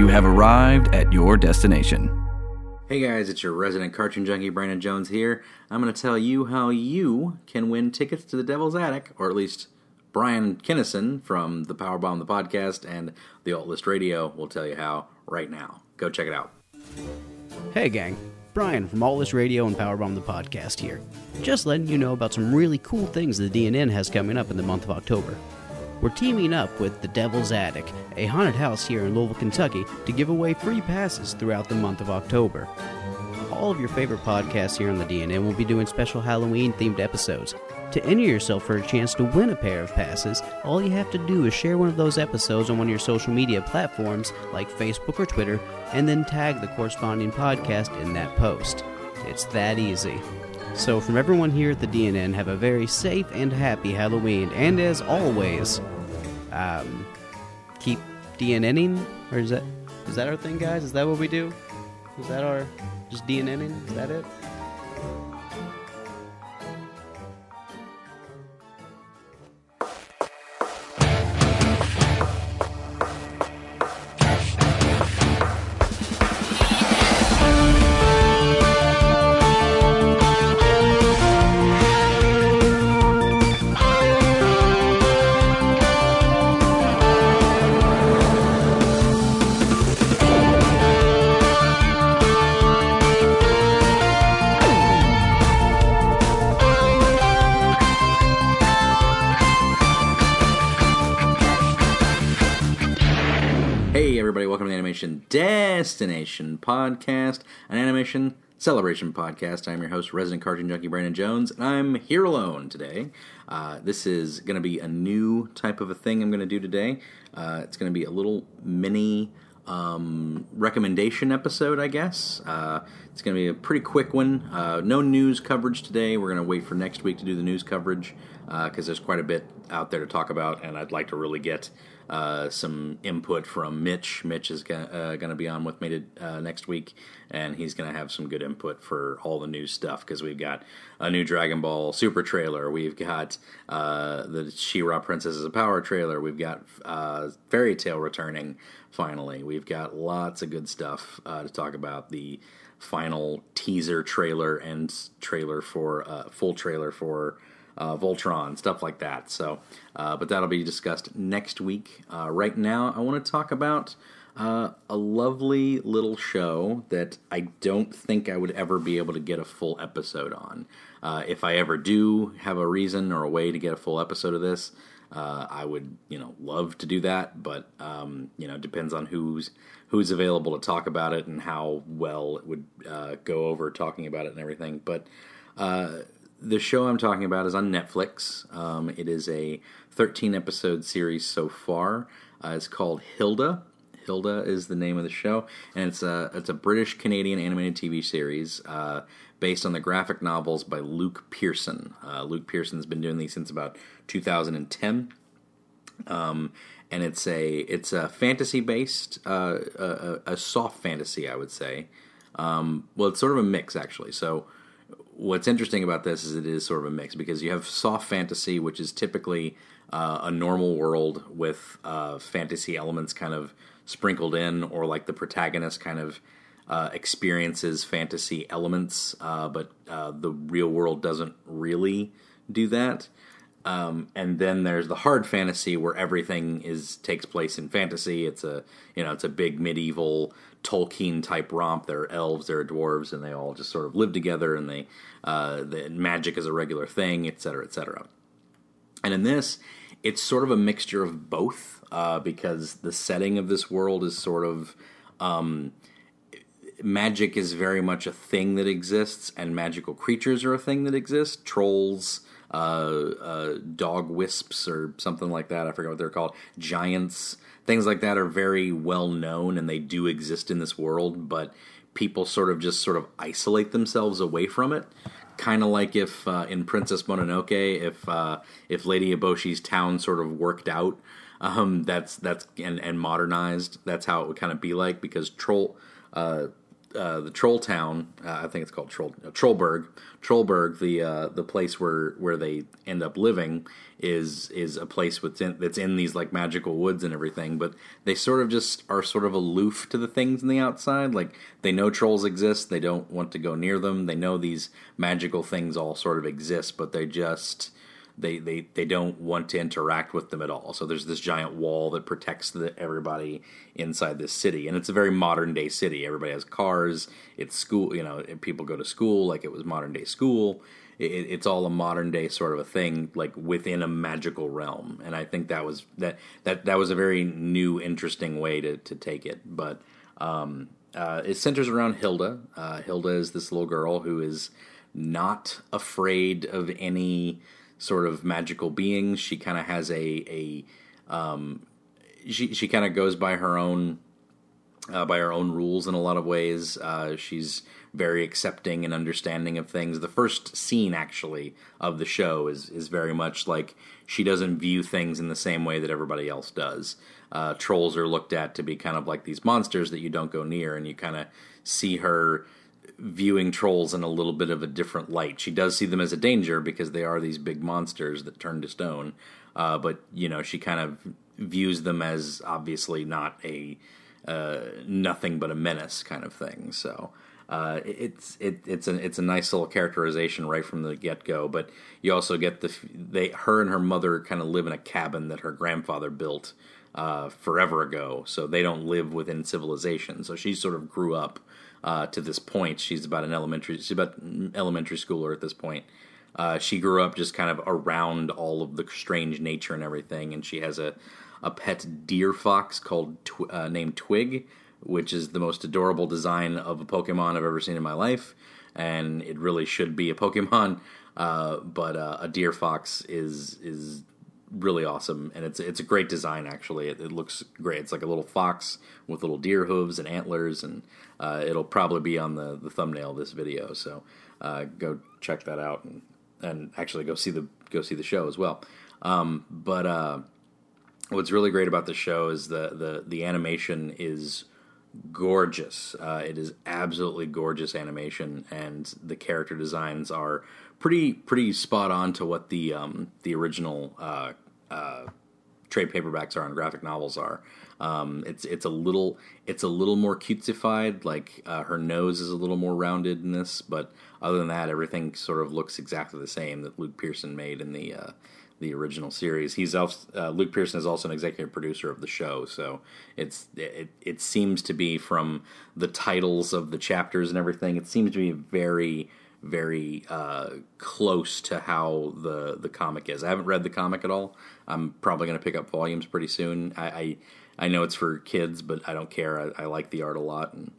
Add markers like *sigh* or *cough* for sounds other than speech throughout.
You have arrived at your destination. Hey guys, it's your resident cartoon junkie Brandon Jones here. I'm going to tell you how you can win tickets to the Devil's Attic, or at least Brian Kinnison from the Powerbomb the podcast and the Alt List Radio will tell you how right now. Go check it out. Hey, gang. Brian from All This Radio and Powerbomb the Podcast here. Just letting you know about some really cool things the DNN has coming up in the month of October. We're teaming up with The Devil's Attic, a haunted house here in Louisville, Kentucky, to give away free passes throughout the month of October. All of your favorite podcasts here on the DNN will be doing special Halloween themed episodes. To enter yourself for a chance to win a pair of passes, all you have to do is share one of those episodes on one of your social media platforms like Facebook or Twitter, and then tag the corresponding podcast in that post. It's that easy. So, from everyone here at the DNN, have a very safe and happy Halloween, and as always, um, keep DNNing, or is that is that our thing, guys? Is that what we do? Is that our just DNNing? Is that it? Hey everybody, welcome to the Animation Destination Podcast, an animation celebration podcast. I'm your host, resident cartoon junkie Brandon Jones, and I'm here alone today. Uh, this is going to be a new type of a thing I'm going to do today. Uh, it's going to be a little mini um, recommendation episode, I guess. Uh, it's going to be a pretty quick one. Uh, no news coverage today. We're going to wait for next week to do the news coverage because there's quite a bit out there to talk about, and I'd like to really get uh, some input from Mitch. Mitch is going uh, to be on with me to, uh, next week, and he's going to have some good input for all the new stuff because we've got a new Dragon Ball Super trailer. We've got uh, the She-Ra Princesses of Power trailer. We've got Fairy Tail returning finally. We've got lots of good stuff to talk about. The final teaser trailer and trailer for uh, full trailer for uh, Voltron, stuff like that. So, uh, but that'll be discussed next week. Uh, right now, I want to talk about uh, a lovely little show that I don't think I would ever be able to get a full episode on. Uh, if I ever do have a reason or a way to get a full episode of this, uh, I would, you know, love to do that. But um, you know, depends on who's who's available to talk about it and how well it would go over talking about it and everything. But the show I'm talking about is on Netflix. Um, it is a 13 episode series so far. Uh, it's called Hilda. Hilda is the name of the show, and it's a it's a British Canadian animated TV series uh, based on the graphic novels by Luke Pearson. Uh, Luke Pearson's been doing these since about 2010. Um, and it's a it's a fantasy based uh, a, a, soft fantasy I would say. Um, well, it's sort of a mix actually. So what's interesting about this is it is sort of a mix because you have soft fantasy, which is typically uh, a normal world with uh, fantasy elements kind of sprinkled in, or like the protagonist kind of uh, experiences fantasy elements, uh, but uh, the real world doesn't really do that. Um, and then there's the hard fantasy where everything is takes place in fantasy. It's a you know it's a big medieval Tolkien type romp. There are elves, there are dwarves, and they all just sort of live together, and they uh, the magic is a regular thing, etc., etc. And in this, it's sort of a mixture of both uh, because the setting of this world is sort of um, magic is very much a thing that exists, and magical creatures are a thing that exists. Trolls uh, uh, dog wisps or something like that. I forget what they're called. Giants, things like that are very well known and they do exist in this world, but people sort of just sort of isolate themselves away from it. Kind of like if uh, in Princess Mononoke, if uh, if Lady Eboshi's town sort of worked out, um, that's that's and, and modernized. That's how it would kind of be like because troll. Uh, uh, the Troll Town. Uh, I think it's called Troll uh, Trollberg. Trollberg, the uh, the place where where they end up living, is is a place within that's in these like magical woods and everything. But they sort of just are sort of aloof to the things in the outside. Like they know trolls exist, they don't want to go near them. They know these magical things all sort of exist, but they just they, they, they don't want to interact with them at all. So there's this giant wall that protects the, everybody inside this city, and it's a very modern day city. Everybody has cars. It's school, you know, people go to school like it was modern day school. It, it's all a modern day sort of a thing, like within a magical realm. And I think that was that that that was a very new, interesting way to to take it. But um, uh, it centers around Hilda. Uh, Hilda is this little girl who is not afraid of any sort of magical beings. She kind of has a a um, she she kind of goes by her own uh, by her own rules in a lot of ways. Uh, she's very accepting and understanding of things. The first scene actually of the show is is very much like she doesn't view things in the same way that everybody else does. Uh, trolls are looked at to be kind of like these monsters that you don't go near, and you kind of see her viewing trolls in a little bit of a different light. She does see them as a danger because they are these big monsters that turn to stone. Uh, but you know, she kind of views them as obviously not a uh, nothing but a menace kind of thing. So uh, it's it, it's a it's a nice little characterization right from the get go. But you also get the they her and her mother kind of live in a cabin that her grandfather built uh, forever ago. So they don't live within civilization. So she sort of grew up uh, to this point. She's about an elementary she's about elementary schooler at this point. Uh, she grew up just kind of around all of the strange nature and everything, and she has a a pet deer fox called Tw- uh, named Twig, which is the most adorable design of a Pokemon I've ever seen in my life, and it really should be a Pokemon. Uh, but uh, a deer fox is is really awesome, and it's it's a great design. Actually, it, it, looks great. It's like a little fox with little deer hooves and antlers, and uh, it'll probably be on the, the thumbnail of this video. So uh, go check that out, and, and actually go see the go see the show as well. Um, but uh, what's really great about the show is the the the animation is gorgeous. Uh, it is absolutely gorgeous animation, and the character designs are pretty pretty spot on to what the um, the original uh, uh, trade paperbacks are and graphic novels are. Um, it's it's a little it's a little more cutesified. Like uh, her nose is a little more rounded in this, but other than that, everything sort of looks exactly the same that Luke Pearson made in the uh, the original series. He's also, uh, Luke Pearson is also an executive producer of the show, so it's it it seems to be from the titles of the chapters and everything. It seems to be very very uh, close to how the the comic is. I haven't read the comic at all. I'm probably going to pick up volumes pretty soon. I, I, I know it's for kids, but I don't care. I, I, like the art a lot, and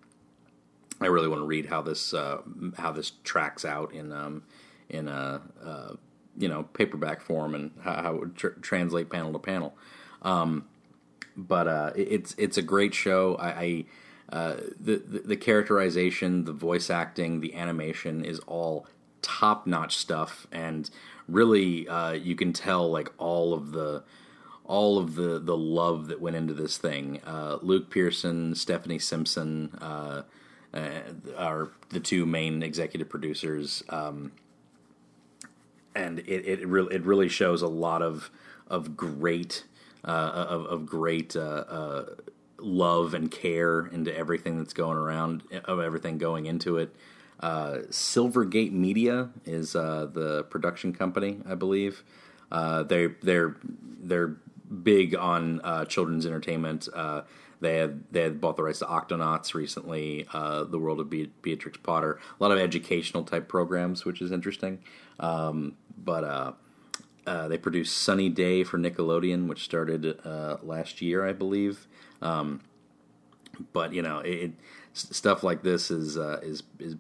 I really want to read how this uh, how this tracks out in um, in a uh, you know paperback form and how, how it would tr- translate panel to panel. Um, but uh, it's it's a great show. I, I uh, the, the, the characterization, the voice acting, the animation is all top notch stuff, and really uh, you can tell like all of the all of the the love that went into this thing. Uh, Luke Pearson, Stephanie Simpson uh, uh, are the two main executive producers. Um, and it, it really it really shows a lot of of great uh, of, of great uh, uh, love and care into everything that's going around of everything going into it. Uh, Silvergate Media is uh, the production company, I believe. Uh, they they're they're big on children's entertainment. They had they had bought the rights to Octonauts recently, uh, the world of Be- Beatrix Potter, a lot of educational type programs, which is interesting. Um, but uh, uh, they produced Sunny Day for Nickelodeon, which started uh, last year, I believe. Um, but you know, it, it, stuff like this is uh, is is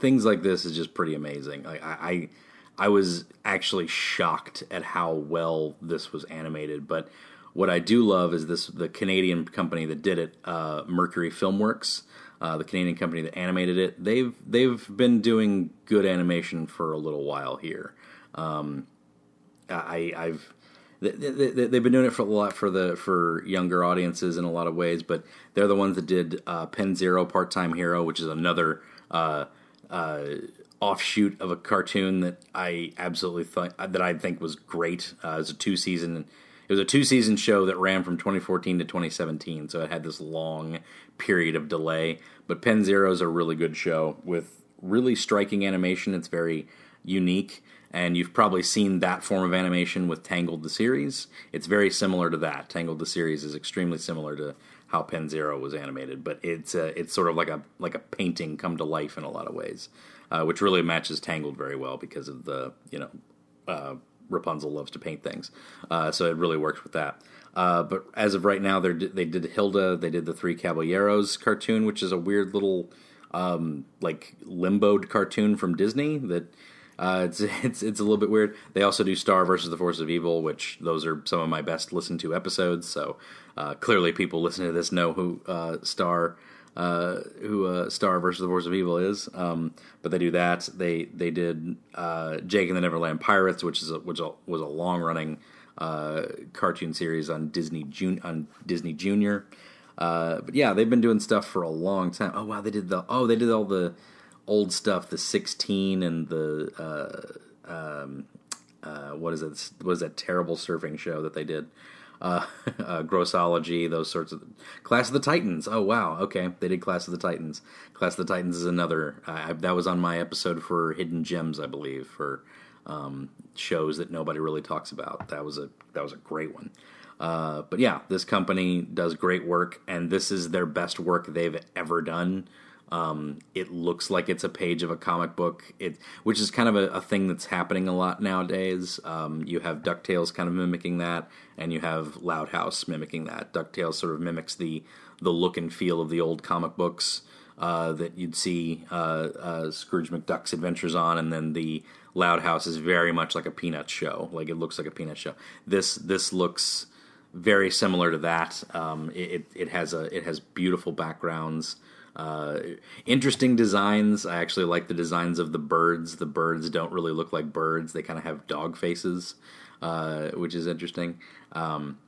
things like this is just pretty amazing. Like I, I I was actually shocked at how well this was animated, but what I do love is this the Canadian company that did it, uh, Mercury Filmworks, uh, the Canadian company that animated it. They've they've been doing good animation for a little while here. Um, I, I've they, they, they've been doing it for a lot for the for younger audiences in a lot of ways, but they're the ones that did uh, Penn Zero Part Time Hero, which is another uh, uh, offshoot of a cartoon that I absolutely thought that I think was great. Uh, a two season. It was a two season show that ran from 2014 to 2017, so it had this long period of delay. But Penn Zero is a really good show with really striking animation. It's very unique and you've probably seen that form of animation with Tangled the series. It's very similar to that. Tangled the series is extremely similar to how Penn Zero was animated, but it's uh, it's sort of like a like a painting come to life in a lot of ways, uh, which really matches Tangled very well because of the you know uh, Rapunzel loves to paint things, uh, so it really works with that. Uh, but as of right now, they did Hilda, they did the Three Caballeros cartoon, which is a weird little um, like limboed cartoon from Disney that uh, it's *laughs* it's it's a little bit weird. They also do Star versus the Force of Evil, which those are some of my best listened to episodes. So uh, clearly, people listening to this know who uh, Star uh, who uh, Star versus the Force of Evil is. Um, but they do that. They they did uh, Jake and the Neverland Pirates, which is a, which was a long running cartoon series on Disney Jun- on Disney Junior. but yeah, they've been doing stuff for a long time. Oh wow, they did the oh they did all the old stuff, the 16 and the uh, um, uh, what is it? What is that terrible surfing show that they did? Uh, *laughs* uh, Grossology, those sorts of Class of the Titans. Oh wow, okay, they did Class of the Titans. Class of the Titans is another. I, that was on my episode for Hidden Gems, I believe, for um, shows that nobody really talks about. That was a that was a great one. Uh, but yeah, this company does great work, and this is their best work they've ever done. Um, it looks like it's a page of a comic book, it, which is kind of a, a thing that's happening a lot nowadays. Um, you have Ducktales kind of mimicking that, and you have Loud House mimicking that. Ducktales sort of mimics the the look and feel of the old comic books uh, that you'd see uh, uh, Scrooge McDuck's adventures on, and then the Loud House is very much like a Peanuts show. Like it looks like a Peanuts show. This this looks very similar to that. Um, it, it has a it has beautiful backgrounds. Uh, interesting designs. I actually like the designs of the birds. The birds don't really look like birds. They kind of have dog faces, uh, which is interesting. Um,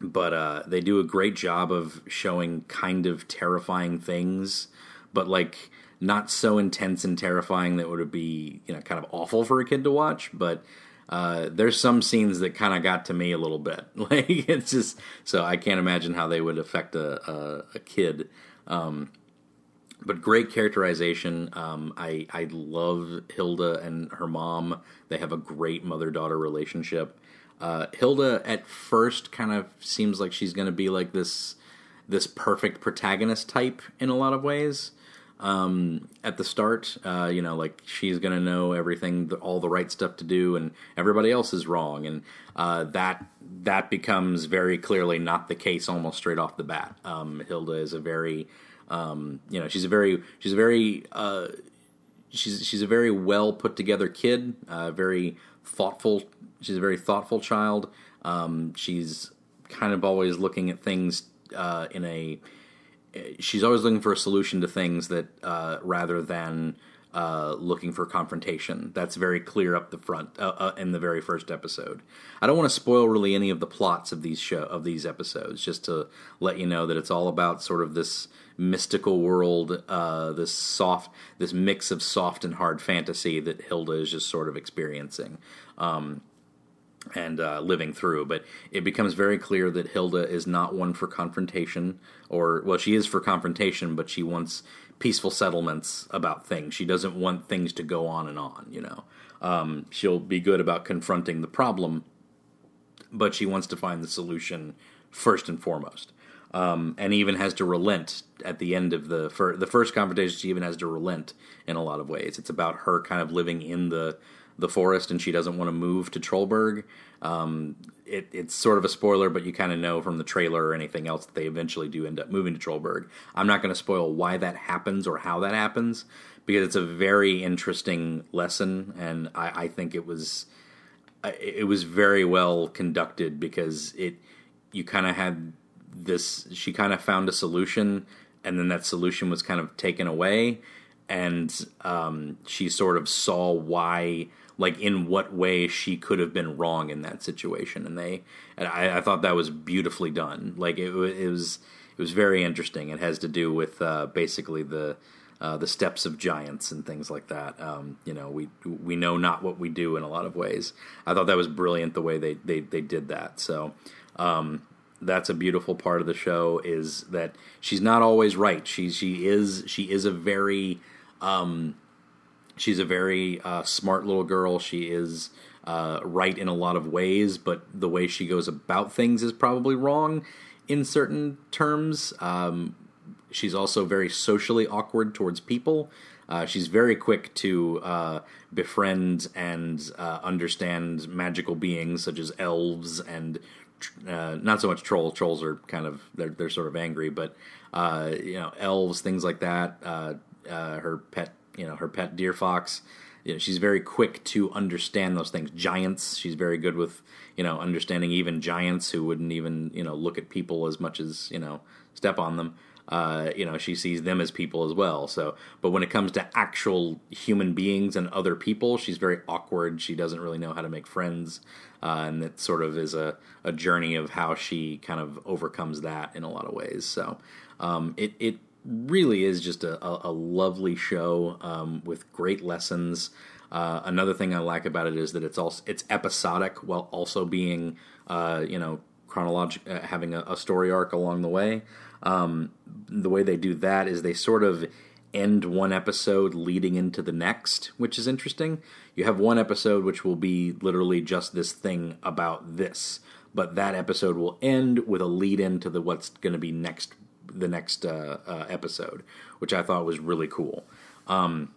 but uh, they do a great job of showing kind of terrifying things, but like not so intense and terrifying that would be you know kind of awful for a kid to watch. But uh, there's some scenes that kind of got to me a little bit. *laughs* Like it's just so I can't imagine how they would affect a a, a kid. Um, but great characterization. Um, I I love Hilda and her mom. They have a great mother daughter relationship. Uh, Hilda at first kind of seems like she's going to be like this this perfect protagonist type in a lot of ways. Um, at the start, uh, you know, like she's going to know everything, all the right stuff to do, and everybody else is wrong, and uh, that that becomes very clearly not the case almost straight off the bat. Um, Hilda is a very um, you know, she's a very she's a very uh, she's she's a very well put together kid, uh, very thoughtful. She's a very thoughtful child. Um, she's kind of always looking at things uh, in a. She's always looking for a solution to things that uh, rather than uh, looking for confrontation. That's very clear up the front uh, uh, in the very first episode. I don't want to spoil really any of the plots of these show of these episodes, just to let you know that it's all about sort of this mystical world, uh, this soft, this mix of soft and hard fantasy that Hilda is just sort of experiencing. Um, and uh, living through. But it becomes very clear that Hilda is not one for confrontation, or well, she is for confrontation, but she wants peaceful settlements about things. She doesn't want things to go on and on. You know, um, she'll be good about confronting the problem, but she wants to find the solution first and foremost. Um, and even has to relent at the end of the fir- the first confrontation. She even has to relent in a lot of ways. It's about her kind of living in the the forest, and she doesn't want to move to Trollberg. Um, it, it's sort of a spoiler, but you kind of know from the trailer or anything else that they eventually do end up moving to Trollberg. I'm not going to spoil why that happens or how that happens because it's a very interesting lesson, and I, I think it was it was very well conducted because it you kind of had this she kind of found a solution and then that solution was kind of taken away. And um, she sort of saw why like in what way she could have been wrong in that situation. And they and I, I thought that was beautifully done. Like it, it was it was very interesting. It has to do with uh, basically the uh, the steps of giants and things like that. Um, you know we we know not what we do in a lot of ways. I thought that was brilliant the way they they, they did that. So um, that's a beautiful part of the show is that she's not always right she she is she is a very um, she's a very uh, smart little girl. She is uh, right in a lot of ways, but the way she goes about things is probably wrong in certain terms. Um, she's also very socially awkward towards people. Uh, she's very quick to uh, befriend and uh, understand magical beings such as elves and uh, not so much trolls. Trolls are kind of they're they're sort of angry, but uh, you know elves, things like that. Uh, her pet you know her pet deer fox. You know, she's very quick to understand those things. Giants, she's very good with you know understanding even giants who wouldn't even you know look at people as much as you know step on them. Uh, you know, she sees them as people as well. So, but when it comes to actual human beings and other people, she's very awkward. She doesn't really know how to make friends, uh, and it sort of is a, a journey of how she kind of overcomes that in a lot of ways. So, um, it it really is just a, a, a lovely show um, with great lessons. Uh, another thing I like about it is that it's also it's episodic while also being uh, you know chronologic, uh, having a, a, story arc along the way. Um, the way they do that is they sort of end one episode leading into the next, which is interesting. You have one episode which will be literally just this thing about this, but that episode will end with a lead into the what's going to be next the next uh, uh, episode, which I thought was really cool. Um,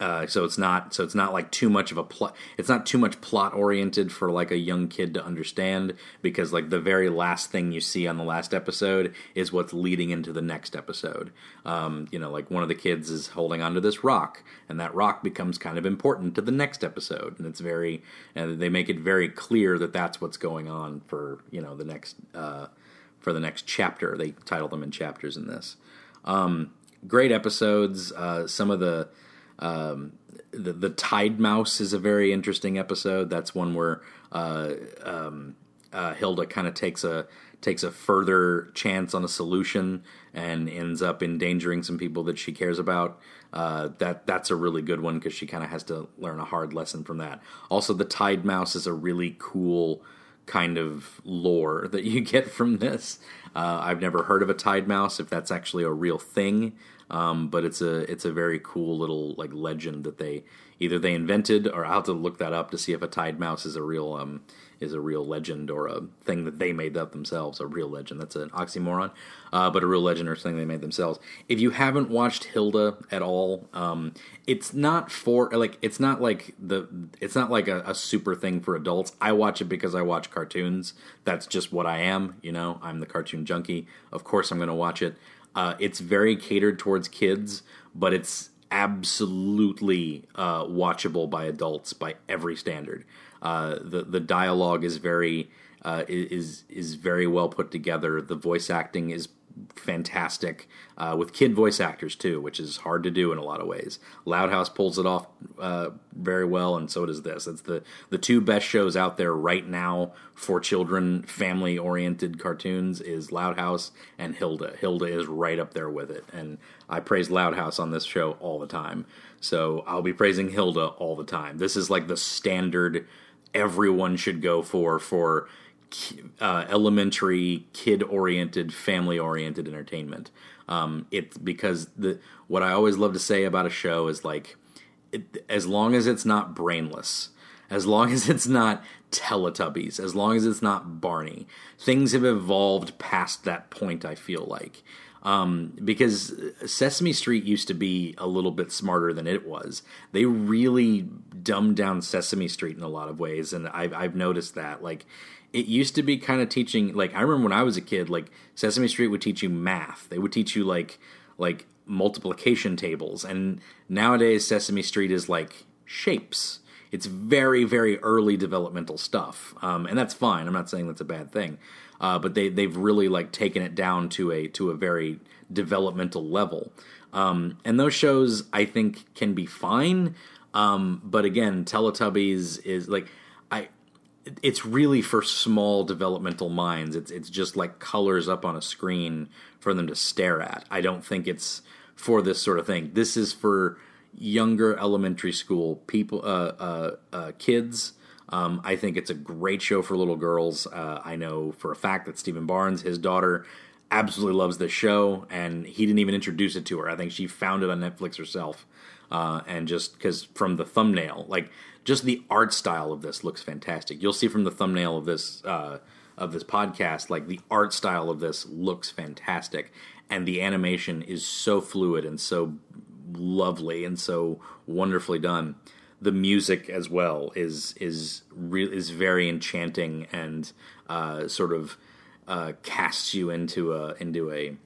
uh, so it's not so it's not like too much of a plot. It's not too much plot oriented for like a young kid to understand because like the very last thing you see on the last episode is what's leading into the next episode. Um, you know, like one of the kids is holding onto this rock, and that rock becomes kind of important to the next episode, and it's very and they make it very clear that that's what's going on for you know the next uh, for the next chapter. They title them in chapters in this. Um, great episodes. Uh, some of the, um, the the Tide Mouse is a very interesting episode. That's one where uh, um, uh, Hilda kind of takes a takes a further chance on a solution and ends up endangering some people that she cares about. Uh, that that's a really good one because she kind of has to learn a hard lesson from that. Also, the Tide Mouse is a really cool kind of lore that you get from this. Uh, I've never heard of a tide mouse, if that's actually a real thing, um, but it's a it's a very cool little like legend that they either they invented or I'll have to look that up to see if a tide mouse is a real um, is a real legend or a thing that they made up themselves. A real legend. That's an oxymoron, uh, but a real legend or something they made themselves. If you haven't watched Hilda at all, um, it's not for like it's not like the it's not like a, a, super thing for adults. I watch it because I watch cartoons. That's just what I am. You know, I'm the cartoon junkie. Of course, I'm going to watch it. Uh, it's very catered towards kids, but it's absolutely uh, watchable by adults by every standard. Uh, the the dialogue is very uh, is is very well put together. The voice acting is fantastic uh, with kid voice actors too, which is hard to do in a lot of ways. Loud House pulls it off uh, very well, and so does this. It's the the two best shows out there right now for children, family oriented cartoons is Loud House and Hilda. Hilda is right up there with it, and I praise Loud House on this show all the time. So I'll be praising Hilda all the time. This is like the standard everyone should go for for uh, elementary, kid oriented, family oriented entertainment. Um, it's because the what I always love to say about a show is like, it, as long as it's not brainless, as long *laughs* as it's not Teletubbies, as long as it's not Barney, things have evolved past that point. I feel like. Um, because Sesame Street used to be a little bit smarter than it was. They really dumbed down Sesame Street in a lot of ways, and I've, I've noticed that. Like, it used to be kind of teaching like I remember when I was a kid, like Sesame Street would teach you math. They would teach you like like multiplication tables, and nowadays Sesame Street is like shapes. It's very very early developmental stuff, um, and that's fine. I'm not saying that's a bad thing. Uh, but they they've really like taken it down to a to a very developmental level. Um, and those shows I think can be fine. Um, but again, Teletubbies is like I it's really for small developmental minds. It's it's just like colors up on a screen for them to stare at. I don't think it's for this sort of thing. This is for younger elementary school people, uh, uh, uh, kids. Um, I think it's a great show for little girls. Uh, I know for a fact that Stephen Barnes, his daughter, absolutely loves this show, and he didn't even introduce it to her. I think she found it on Netflix herself, uh, and just because from the thumbnail, like just the art style of this looks fantastic. You'll see from the thumbnail of this uh, of this podcast, like the art style of this looks fantastic, and the animation is so fluid and so lovely and so wonderfully done. The music as well is is re- is very enchanting and uh, sort of uh, casts you into a into a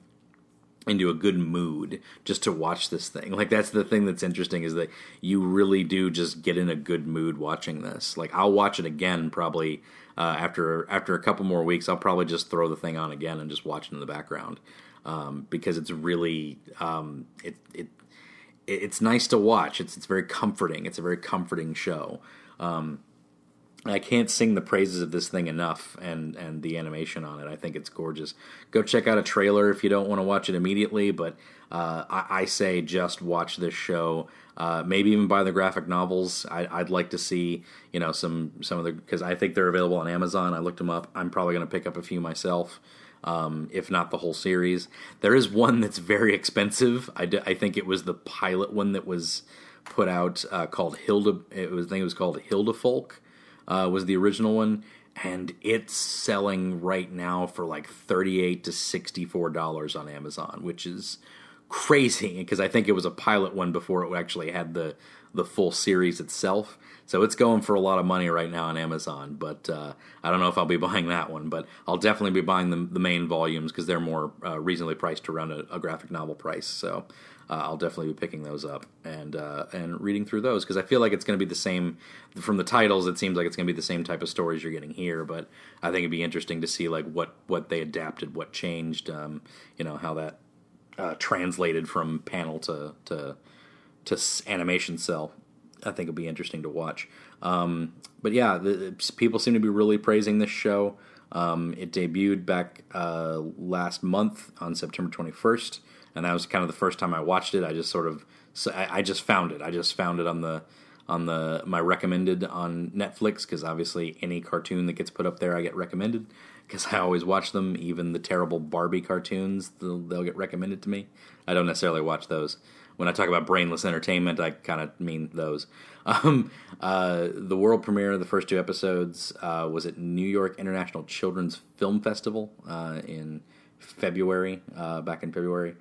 into a good mood just to watch this thing. Like that's the thing that's interesting is that you really do just get in a good mood watching this. Like I'll watch it again probably uh, after after a couple more weeks. I'll probably just throw the thing on again and just watch it in the background um, because it's really um, it it it's nice to watch. It's it's very comforting. It's a very comforting show. Um, I can't sing the praises of this thing enough, and and the animation on it. I think it's gorgeous. Go check out a trailer if you don't want to watch it immediately, but uh, I, I, say just watch this show. Uh, maybe even buy the graphic novels. I, would like to see you know some some of the because I think they're available on Amazon. I looked them up. I'm probably going to pick up a few myself. Um, if not the whole series. There is one that's very expensive. I, d- I think it was the pilot one that was put out uh, called Hilda. It was I think it was called Hildafolk uh, was the original one, and it's selling right now for like thirty-eight to sixty-four dollars on Amazon, which is crazy because I think it was a pilot one before it actually had the the full series itself. So it's going for a lot of money right now on Amazon, but uh, I don't know if I'll be *laughs* buying that one. But I'll definitely be buying the, the main volumes because they're more uh, reasonably priced around a, a, graphic novel price. So uh, I'll definitely be picking those up and uh, and reading through those because I feel like it's going to be the same. From the titles, it seems like it's going to be the same type of stories you're getting here. But I think it'd be interesting to see like what what they adapted, what changed, um, you know, how that uh, translated from panel to to to animation cell. I think it'll be interesting to watch. Um, but yeah, the, people seem to be really praising this show. Um, it debuted back uh, last month on September 21st and that was kind of the first time I watched it. I just sort of, I, I just found it. I just found it on the on the my recommended on Netflix because obviously any cartoon that gets put up there I get recommended because I always watch them. Even the terrible Barbie cartoons, they'll, they'll, get recommended to me. I don't necessarily watch those. When I talk about brainless entertainment, I kind of mean those. *laughs* Um, uh, the world premiere of the first two episodes uh, was at New York International Children's Film Festival uh, in February, uh, back in February.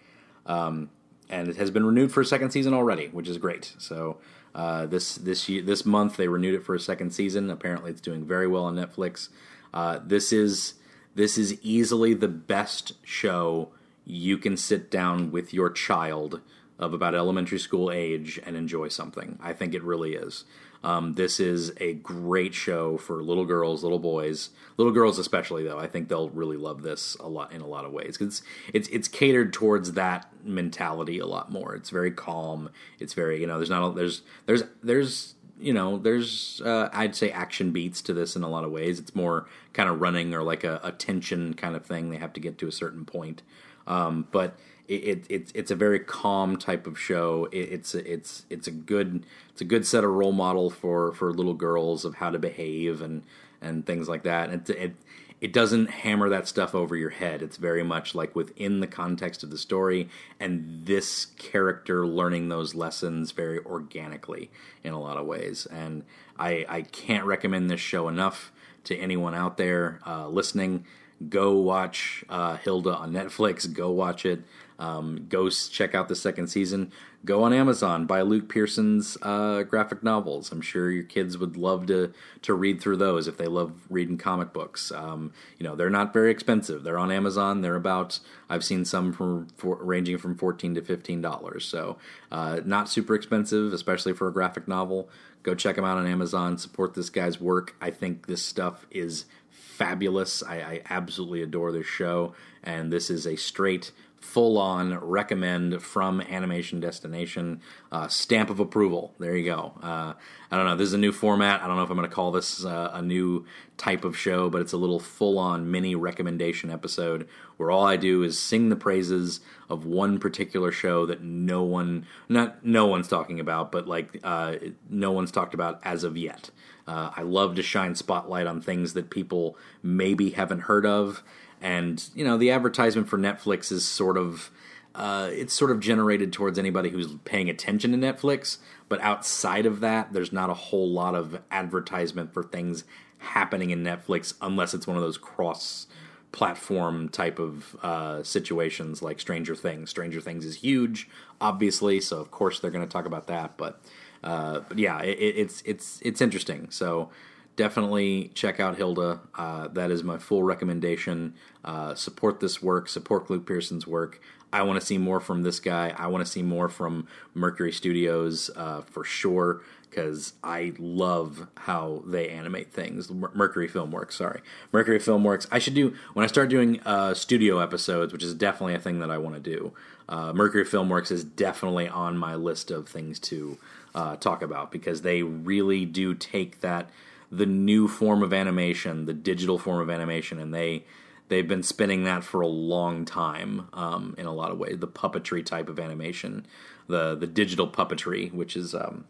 Um, and it has been renewed for a second season already, which is great. So uh, this this year, this month they renewed it for a second season. Apparently, it's doing very well on Netflix. Uh, this is this is easily the best show you can sit down with your child of about elementary school age and enjoy something. I think it really is. Um, this is a great show for little girls, little boys, little girls especially. Though I think they'll really love this a lot in a lot of ways because it's, it's it's catered towards that mentality a lot more. It's very calm. It's very you know there's not a, there's there's there's you know there's uh, I'd say action beats to this in a lot of ways. It's more kind of running or like a, a tension kind of thing. They have to get to a certain point, um, but it, it, it's a very calm type of show. It, it's it's it's a good it's a good set of role model for, for little girls of how to behave and and things like that. And it, it it doesn't hammer that stuff over your head. It's very much like within the context of the story and this character learning those lessons very organically in a lot of ways. And I I can't recommend this show enough to anyone out there uh, listening. Go watch uh, Hilda on Netflix. Go watch it. Um, go check out the second season. Go on Amazon, buy Luke Pearson's uh, graphic novels. I'm sure your kids would love to to read through those if they love reading comic books. Um, you know, they're not very expensive. They're on Amazon. They're about I've seen some from for, ranging from fourteen to fifteen dollars. So uh, not super expensive, especially for a graphic novel. Go check them out on Amazon. Support this guy's work. I think this stuff is fabulous. I, I absolutely adore this show, and this is a straight full on recommend from Animation Destination. Uh, stamp of approval. There you go. Uh, I don't know. This is a new format. I don't know if I'm going to call this uh, a new type of show, but it's a little full on mini recommendation episode where all I do is sing the praises of one particular show that no one, not no one's talking about, but like uh, no one's talked about as of yet. Uh, I love to shine spotlight on things that people maybe haven't heard of and you know the advertisement for Netflix is sort of uh, it's sort of generated towards anybody who's paying attention to Netflix, but outside of that, there's not a whole lot of advertisement for things happening in Netflix unless it's one of those cross platform type of uh, situations like Stranger Things. Stranger Things is huge, obviously, so of course they're going to talk about that. But uh, but yeah, it, it's it's it's interesting. So definitely check out Hilda. Uh, that is my full recommendation. Uh, support this work, support Luke Pearson's work. I want to see more from this guy. I want to see more from Mercury Studios uh, for sure because I love how they animate things. Mercury Filmworks, sorry, Mercury Filmworks. I should do when I start doing uh, studio episodes, which is definitely a thing that I want to do. Uh, Mercury Filmworks is definitely on my list of things to uh, talk about because they really do take that the new form of animation, the digital form of animation, and they they've been spinning that for a long time um, in a lot of ways. The puppetry type of animation, the the digital puppetry, which is um,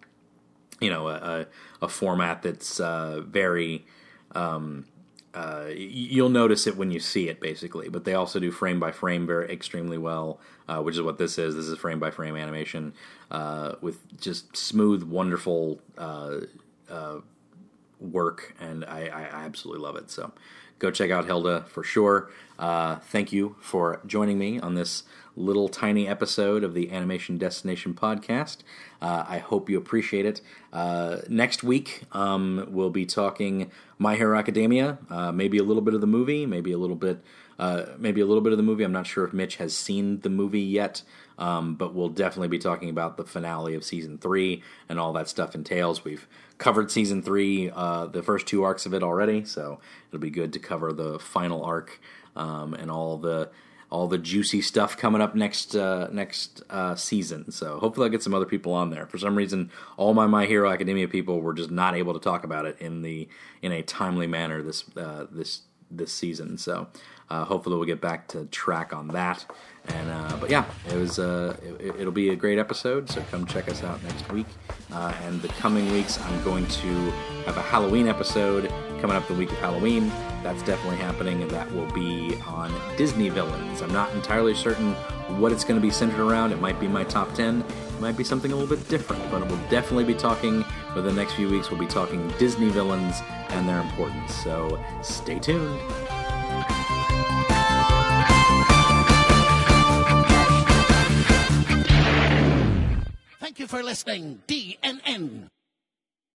you know a, a, format that's uh, very um, uh, you'll notice it when you see it basically but they also do frame by frame very extremely well uh, which is what this is this is frame by frame animation uh, with just smooth wonderful uh, uh, work, and I, I, absolutely love it. So go check out Hilda for sure. Uh, thank you for joining me on this little tiny episode of the Animation Destination podcast. Uh, I hope you appreciate it. Uh, next week, um, we'll be talking My Hero Academia, uh, maybe a little bit of the movie, maybe a little bit. Uh, maybe a little bit of the movie. I'm not sure if Mitch has seen the movie yet, um, but we'll definitely be talking about the finale of season three and all that stuff entails. We've covered season three, uh, the first two arcs of it already, so it'll be good to cover the final arc um, and all the all the juicy stuff coming up next uh, next uh, season. So hopefully I'll get some other people on there. For some reason, all my My Hero Academia people were just not able to talk about it in the in a timely manner this uh, this this season. So uh, hopefully we'll get back to track on that. And uh, but yeah, it was uh, it, will be a great episode. So come check us out next week. Uh, and the coming weeks, I'm going to have a Halloween episode coming up the week of Halloween. That's definitely happening, and that will be on Disney villains. I'm not entirely certain what it's going to be centered around. It might be my top ten. It might be something a little bit different, but we'll definitely be talking for the next few weeks. We'll be talking Disney villains and their importance. So stay tuned. Thank you for listening, DNN.